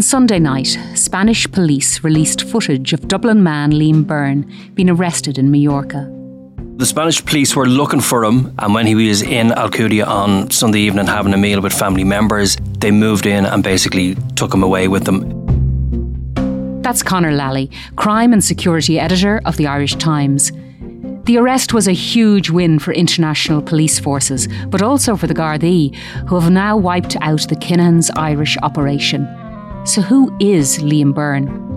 On Sunday night, Spanish police released footage of Dublin man Liam Byrne being arrested in Mallorca. The Spanish police were looking for him, and when he was in Alcudia on Sunday evening having a meal with family members, they moved in and basically took him away with them. That's Conor Lally, crime and security editor of the Irish Times. The arrest was a huge win for international police forces, but also for the Gardaí, who have now wiped out the Kinahan's Irish operation. So, who is Liam Byrne?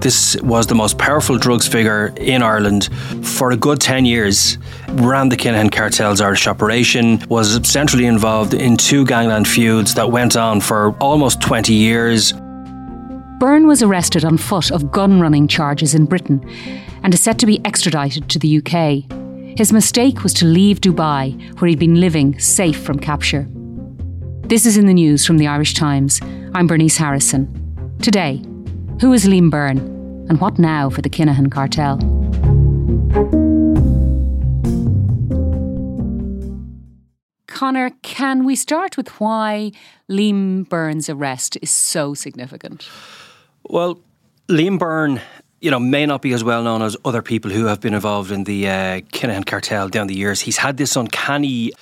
This was the most powerful drugs figure in Ireland for a good 10 years. Ran the Kinahan cartel's Irish operation, was centrally involved in two gangland feuds that went on for almost 20 years. Byrne was arrested on foot of gun running charges in Britain and is set to be extradited to the UK. His mistake was to leave Dubai, where he'd been living safe from capture. This is in the news from the Irish Times. I'm Bernice Harrison. Today, who is Liam Byrne and what now for the Kinahan cartel? Conor, can we start with why Liam Byrne's arrest is so significant? Well, Liam Byrne you know, may not be as well known as other people who have been involved in the uh, Kinahan cartel down the years. He's had this uncanny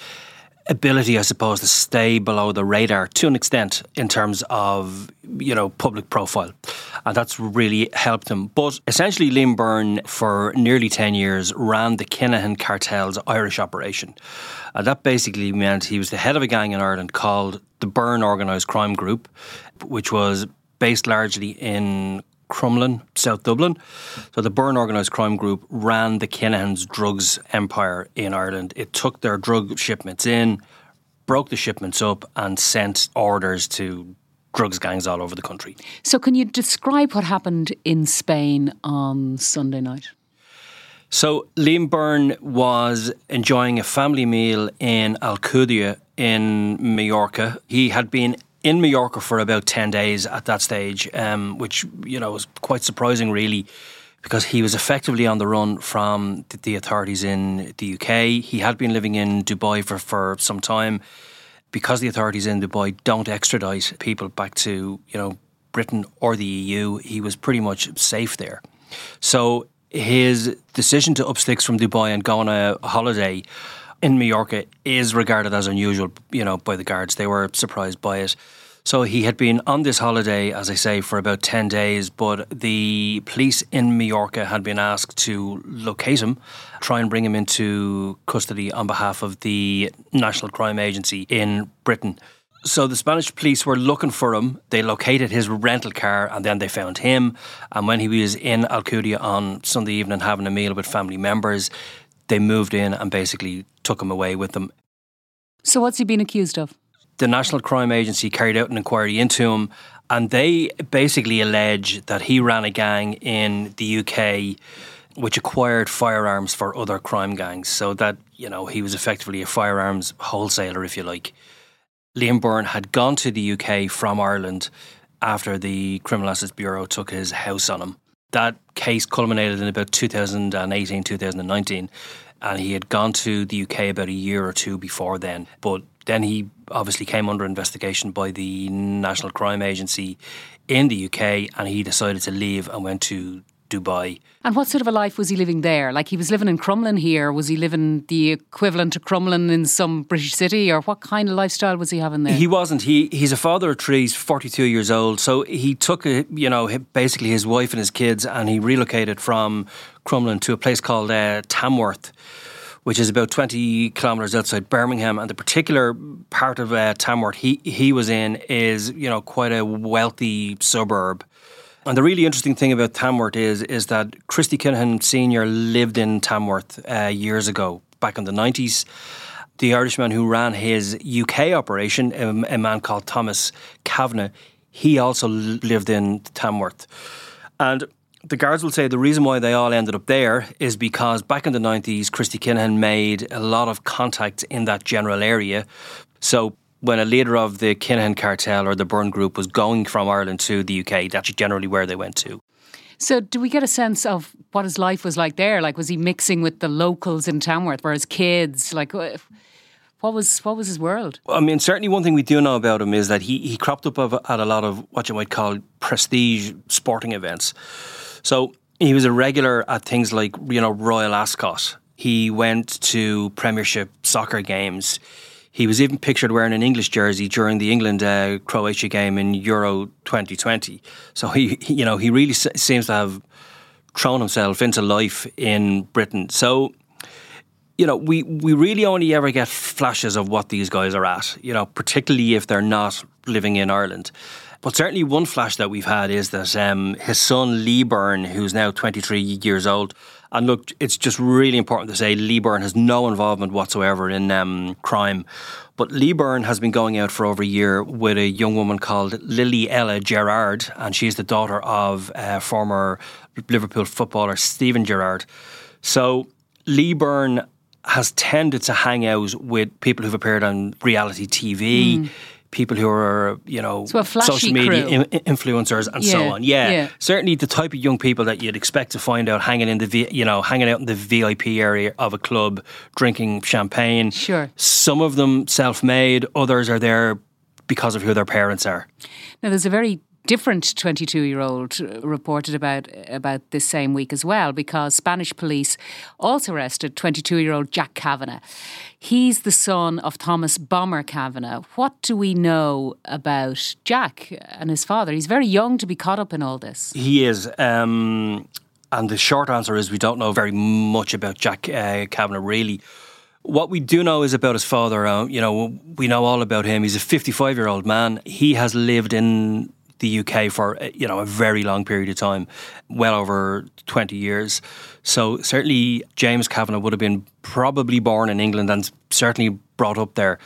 ability, I suppose, to stay below the radar to an extent in terms of, you know, public profile. And that's really helped him. But essentially, Liam Byrne, for nearly 10 years, ran the Kinahan cartel's Irish operation. And that basically meant he was the head of a gang in Ireland called the Byrne Organised Crime Group, which was based largely in Crumlin, South Dublin. So the Byrne Organised Crime Group ran the Kinahan's drugs empire in Ireland. It took their drug shipments in, broke the shipments up, and sent orders to drugs gangs all over the country. So, can you describe what happened in Spain on Sunday night? So, Liam Byrne was enjoying a family meal in Alcudia in Mallorca. He had been in Mallorca for about 10 days at that stage, um, which, you know, was quite surprising, really, because he was effectively on the run from the, the authorities in the UK. He had been living in Dubai for, for some time. Because the authorities in Dubai don't extradite people back to, you know, Britain or the EU, he was pretty much safe there. So his decision to up sticks from Dubai and go on a holiday in Mallorca is regarded as unusual, you know, by the guards. They were surprised by it. So he had been on this holiday, as I say, for about 10 days, but the police in Mallorca had been asked to locate him, try and bring him into custody on behalf of the National Crime Agency in Britain. So the Spanish police were looking for him. They located his rental car and then they found him. And when he was in Alcudia on Sunday evening having a meal with family members, they moved in and basically took him away with them. So, what's he been accused of? The National Crime Agency carried out an inquiry into him, and they basically allege that he ran a gang in the UK which acquired firearms for other crime gangs. So that, you know, he was effectively a firearms wholesaler, if you like. Liam Byrne had gone to the UK from Ireland after the Criminal Assets Bureau took his house on him. That case culminated in about 2018, 2019, and he had gone to the UK about a year or two before then. But then he obviously came under investigation by the National Crime Agency in the UK, and he decided to leave and went to Dubai. And what sort of a life was he living there? Like he was living in Crumlin here. Was he living the equivalent to Crumlin in some British city, or what kind of lifestyle was he having there? He wasn't. He he's a father of three. He's forty two years old. So he took a, you know basically his wife and his kids, and he relocated from Crumlin to a place called uh, Tamworth which is about 20 kilometres outside Birmingham. And the particular part of uh, Tamworth he, he was in is, you know, quite a wealthy suburb. And the really interesting thing about Tamworth is is that Christy Kinahan Sr. lived in Tamworth uh, years ago, back in the 90s. The Irishman who ran his UK operation, a, a man called Thomas Kavanagh, he also lived in Tamworth. And the guards will say the reason why they all ended up there is because back in the 90s, Christy Kinahan made a lot of contacts in that general area. So when a leader of the Kinahan cartel or the Byrne group was going from Ireland to the UK, that's generally where they went to. So, do we get a sense of what his life was like there? Like, was he mixing with the locals in Tamworth? Were his kids like? What What was what was his world? I mean, certainly one thing we do know about him is that he, he cropped up at a lot of what you might call prestige sporting events. So he was a regular at things like you know Royal Ascot. He went to Premiership soccer games. He was even pictured wearing an English jersey during the England uh, Croatia game in Euro 2020. So he, he you know, he really s- seems to have thrown himself into life in Britain. So you know, we, we really only ever get flashes of what these guys are at, you know, particularly if they're not living in Ireland. But certainly one flash that we've had is that um, his son Lee Byrne, who's now 23 years old, and look, it's just really important to say Lee Byrne has no involvement whatsoever in um, crime. But Lee Byrne has been going out for over a year with a young woman called Lily Ella Gerrard, and she is the daughter of uh, former Liverpool footballer Steven Gerrard. So Lee Byrne has tended to hang out with people who've appeared on reality TV. Mm. People who are, you know, so social media in, influencers and yeah, so on. Yeah, yeah, certainly the type of young people that you'd expect to find out hanging in the, you know, hanging out in the VIP area of a club, drinking champagne. Sure. Some of them self-made, others are there because of who their parents are. Now, there's a very different 22 year old uh, reported about about this same week as well because Spanish police also arrested 22 year old Jack Kavanagh. He's the son of Thomas Bomber Kavanagh. What do we know about Jack and his father? He's very young to be caught up in all this. He is. Um, and the short answer is we don't know very much about Jack uh, Kavanagh, really. What we do know is about his father. Uh, you know, we know all about him. He's a 55 year old man. He has lived in the UK for uh, you know a very long period of time, well over twenty years. So certainly James Kavanagh would have been probably born in England and certainly brought up there.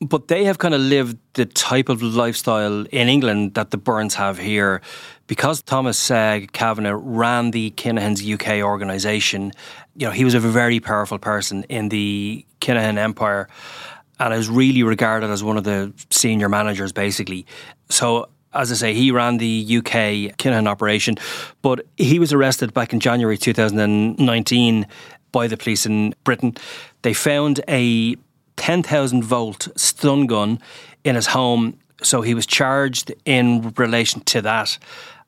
But they have kind of lived the type of lifestyle in England that the Byrnes have here. Because Thomas uh, Kavanagh ran the Kinahan's UK organisation, you know, he was a very powerful person in the Kinahan Empire and is really regarded as one of the senior managers, basically. So as I say, he ran the UK Kinahan operation, but he was arrested back in January 2019 by the police in Britain. They found a 10,000 volt stun gun in his home, so he was charged in relation to that.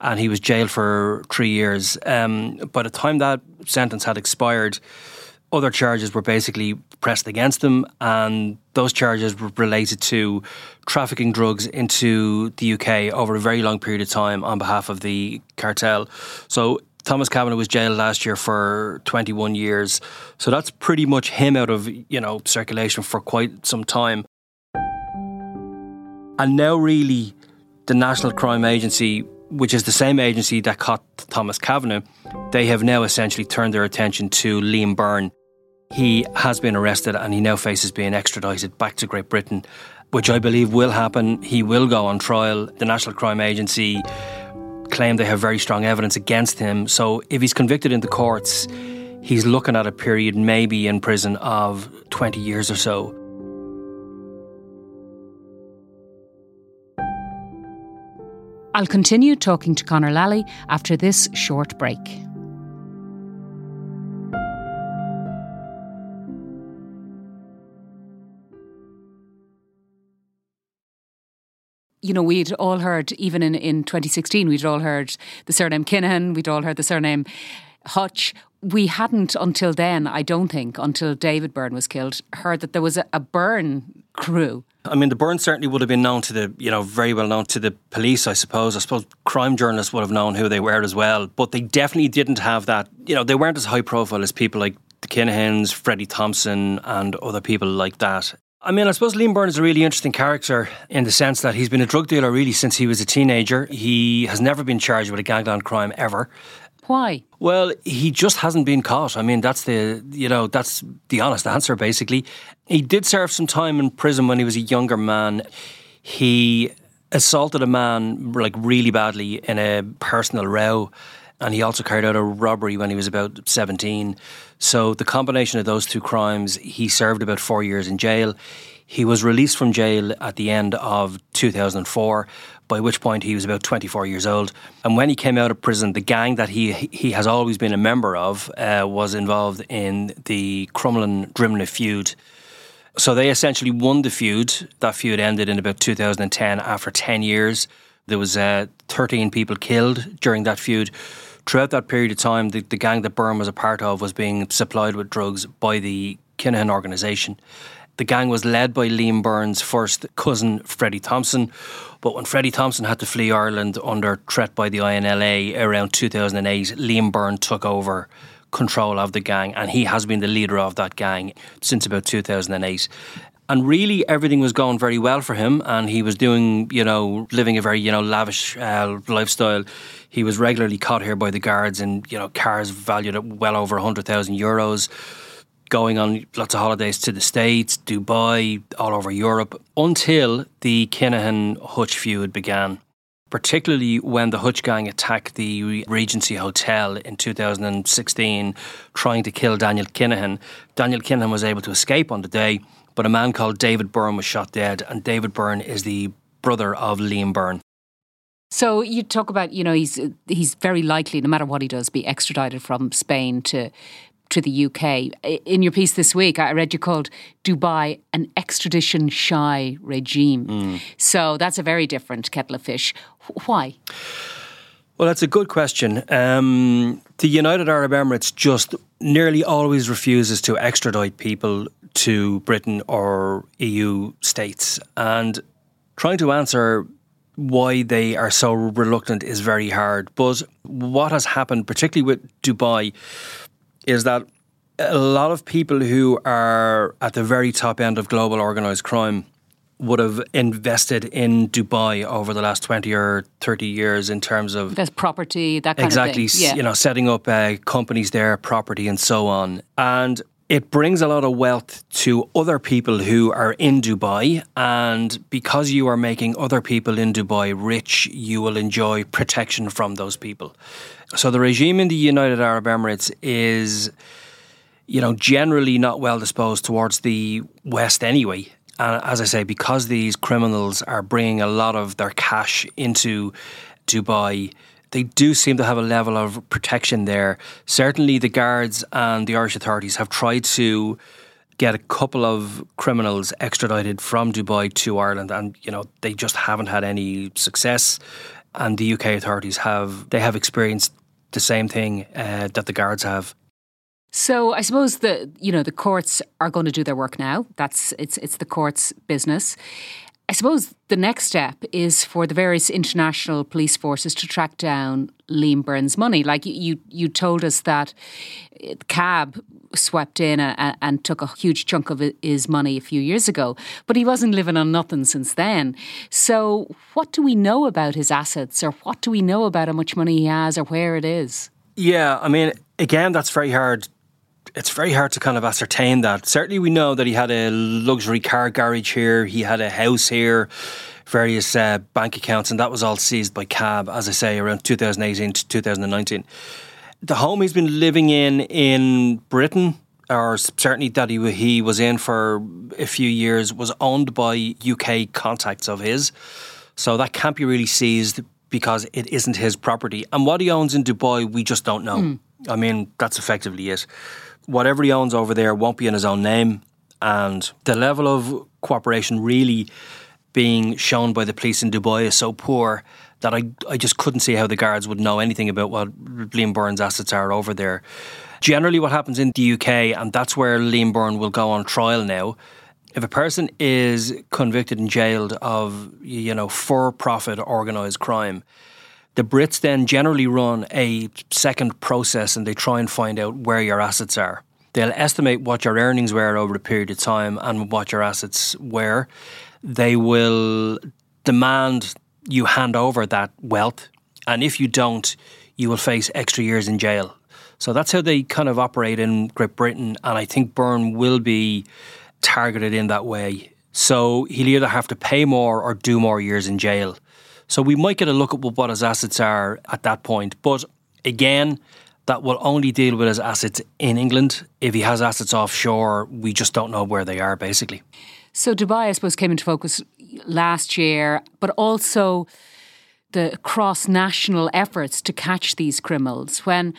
And he was jailed for three years. Um, by the time that sentence had expired, other charges were basically pressed against them, and those charges were related to trafficking drugs into the UK over a very long period of time on behalf of the cartel. So Thomas Kavanagh was jailed last year for 21 years. So that's pretty much him out of, you know, circulation for quite some time. And now really the National Crime Agency, which is the same agency that caught Thomas Kavanagh, they have now essentially turned their attention to Liam Byrne. He has been arrested and he now faces being extradited back to Great Britain, which I believe will happen. He will go on trial. The National Crime Agency claim they have very strong evidence against him. So if he's convicted in the courts, he's looking at a period maybe in prison of 20 years or so. I'll continue talking to Conor Lally after this short break. you know, we'd all heard, even in, in 2016, we'd all heard the surname Kinahan, we'd all heard the surname Hutch. We hadn't until then, I don't think, until David Byrne was killed, heard that there was a, a Byrne crew. I mean, the Byrne certainly would have been known to the, you know, very well known to the police, I suppose. I suppose crime journalists would have known who they were as well, but they definitely didn't have that, you know, they weren't as high profile as people like the Kinahans, Freddie Thompson, and other people like that. I mean, I suppose Liam Byrne is a really interesting character in the sense that he's been a drug dealer really since he was a teenager. He has never been charged with a gangland crime ever. Why? Well, he just hasn't been caught. I mean, that's the you know that's the honest answer. Basically, he did serve some time in prison when he was a younger man. He assaulted a man like really badly in a personal row and he also carried out a robbery when he was about 17. So the combination of those two crimes, he served about four years in jail. He was released from jail at the end of 2004, by which point he was about 24 years old. And when he came out of prison, the gang that he he has always been a member of uh, was involved in the Crumlin Drimnagh feud. So they essentially won the feud. That feud ended in about 2010 after 10 years. There was uh, 13 people killed during that feud. Throughout that period of time, the, the gang that Byrne was a part of was being supplied with drugs by the Kinahan organisation. The gang was led by Liam Byrne's first cousin, Freddie Thompson. But when Freddie Thompson had to flee Ireland under threat by the INLA around 2008, Liam Byrne took over control of the gang, and he has been the leader of that gang since about 2008 and really everything was going very well for him and he was doing you know living a very you know lavish uh, lifestyle he was regularly caught here by the guards in you know cars valued at well over 100,000 euros going on lots of holidays to the States, Dubai, all over Europe, until the Kinahan Hutch feud began. Particularly when the Hutch gang attacked the Regency Hotel in 2016, trying to kill Daniel Kinahan. Daniel Kinahan was able to escape on the day, but a man called David Byrne was shot dead, and David Byrne is the brother of Liam Byrne. So you talk about, you know, he's he's very likely, no matter what he does, be extradited from Spain to to the UK. In your piece this week, I read you called Dubai an extradition shy regime. Mm. So that's a very different kettle of fish. Why? Well, that's a good question. Um, the United Arab Emirates just nearly always refuses to extradite people to Britain or EU states. And trying to answer why they are so reluctant is very hard. But what has happened, particularly with Dubai, is that a lot of people who are at the very top end of global organized crime would have invested in Dubai over the last 20 or 30 years in terms of There's property, that kind exactly, of thing. Yeah. you know, setting up uh, companies there, property and so on. And it brings a lot of wealth to other people who are in Dubai. And because you are making other people in Dubai rich, you will enjoy protection from those people. So the regime in the United Arab Emirates is, you know, generally not well disposed towards the West anyway. And as I say, because these criminals are bringing a lot of their cash into Dubai, they do seem to have a level of protection there. Certainly, the guards and the Irish authorities have tried to get a couple of criminals extradited from Dubai to Ireland, and you know they just haven't had any success and the UK authorities have they have experienced the same thing uh, that the guards have. So I suppose the you know the courts are going to do their work now. That's it's it's the courts' business. I suppose the next step is for the various international police forces to track down Liam Byrne's money. Like you, you told us that eh, CAB swept in and, and took a huge chunk of his money a few years ago, but he wasn't living on nothing since then. So, what do we know about his assets, or what do we know about how much money he has, or where it is? Yeah, I mean, again, that's very hard it's very hard to kind of ascertain that. Certainly, we know that he had a luxury car garage here, he had a house here, various uh, bank accounts, and that was all seized by CAB, as I say, around 2018 to 2019. The home he's been living in in Britain, or certainly that he, he was in for a few years, was owned by UK contacts of his. So that can't be really seized because it isn't his property. And what he owns in Dubai, we just don't know. Mm. I mean, that's effectively it whatever he owns over there won't be in his own name. And the level of cooperation really being shown by the police in Dubai is so poor that I, I just couldn't see how the guards would know anything about what Liam Byrne's assets are over there. Generally, what happens in the UK, and that's where Liam Byrne will go on trial now. If a person is convicted and jailed of, you know, for-profit organised crime, the Brits then generally run a second process and they try and find out where your assets are. They'll estimate what your earnings were over a period of time and what your assets were. They will demand you hand over that wealth. And if you don't, you will face extra years in jail. So that's how they kind of operate in Great Britain. And I think Byrne will be targeted in that way. So he'll either have to pay more or do more years in jail. So we might get a look at what his assets are at that point. But again, that will only deal with his assets in England. If he has assets offshore, we just don't know where they are, basically. So Dubai, I suppose, came into focus last year, but also the cross national efforts to catch these criminals. When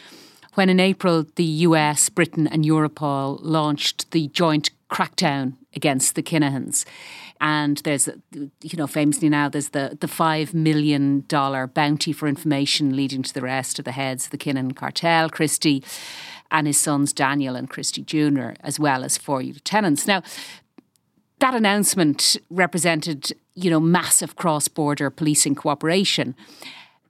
when in April the US, Britain, and Europol launched the joint crackdown against the Kinahans. And there's, you know, famously now, there's the, the $5 million bounty for information leading to the arrest of the heads of the Kinahan cartel, Christy and his sons Daniel and Christy Jr., as well as four lieutenants. Now, that announcement represented, you know, massive cross-border policing cooperation.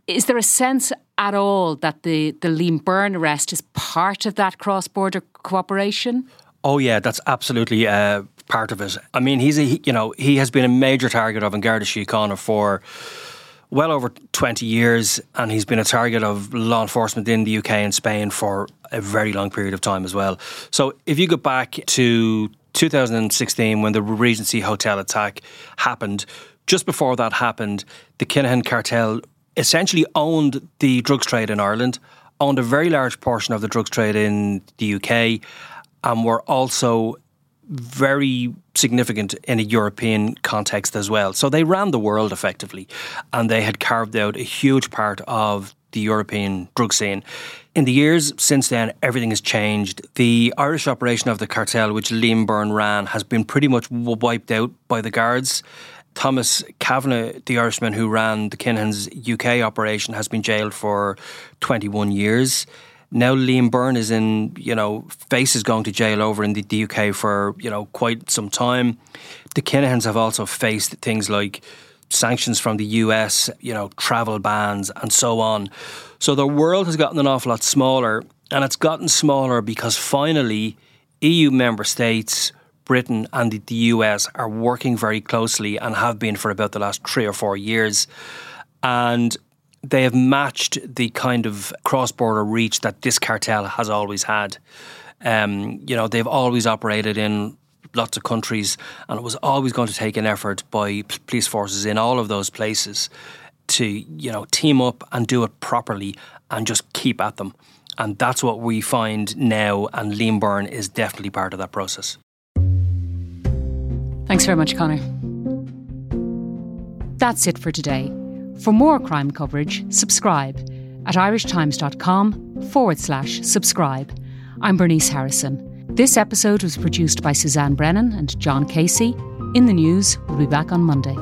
Is there a sense at all that the, the Liam Byrne arrest is part of that cross-border cooperation? Oh yeah, that's absolutely uh, part of it. I mean, he's a you know he has been a major target of Garda Síochána for well over 20 years, and he's been a target of law enforcement in the UK and Spain for a very long period of time as well. So if you go back to 2016 when the Regency Hotel attack happened, just before that happened, the Kinahan cartel essentially owned the drugs trade in Ireland, owned a very large portion of the drugs trade in the UK, and were also very significant in a European context as well. So they ran the world effectively, and they had carved out a huge part of the European drug scene. In the years since then, everything has changed. The Irish operation of the cartel, which Liam Byrne ran, has been pretty much wiped out by the guards. Thomas Kavanagh, the Irishman who ran the Kinahan's UK operation, has been jailed for 21 years. Now Liam Byrne is in, you know, Face is going to jail over in the, the UK for, you know, quite some time. The Kinahans have also faced things like sanctions from the US, you know, travel bans and so on. So the world has gotten an awful lot smaller, and it's gotten smaller because finally EU member states Britain and the US are working very closely and have been for about the last three or four years. And they have matched the kind of cross border reach that this cartel has always had. Um, you know, they've always operated in lots of countries, and it was always going to take an effort by police forces in all of those places to, you know, team up and do it properly and just keep at them. And that's what we find now, and Liam Byrne is definitely part of that process. Thanks very much, Conor. That's it for today. For more crime coverage, subscribe at irishtimes.com forward slash subscribe. I'm Bernice Harrison. This episode was produced by Suzanne Brennan and John Casey. In the news, we'll be back on Monday.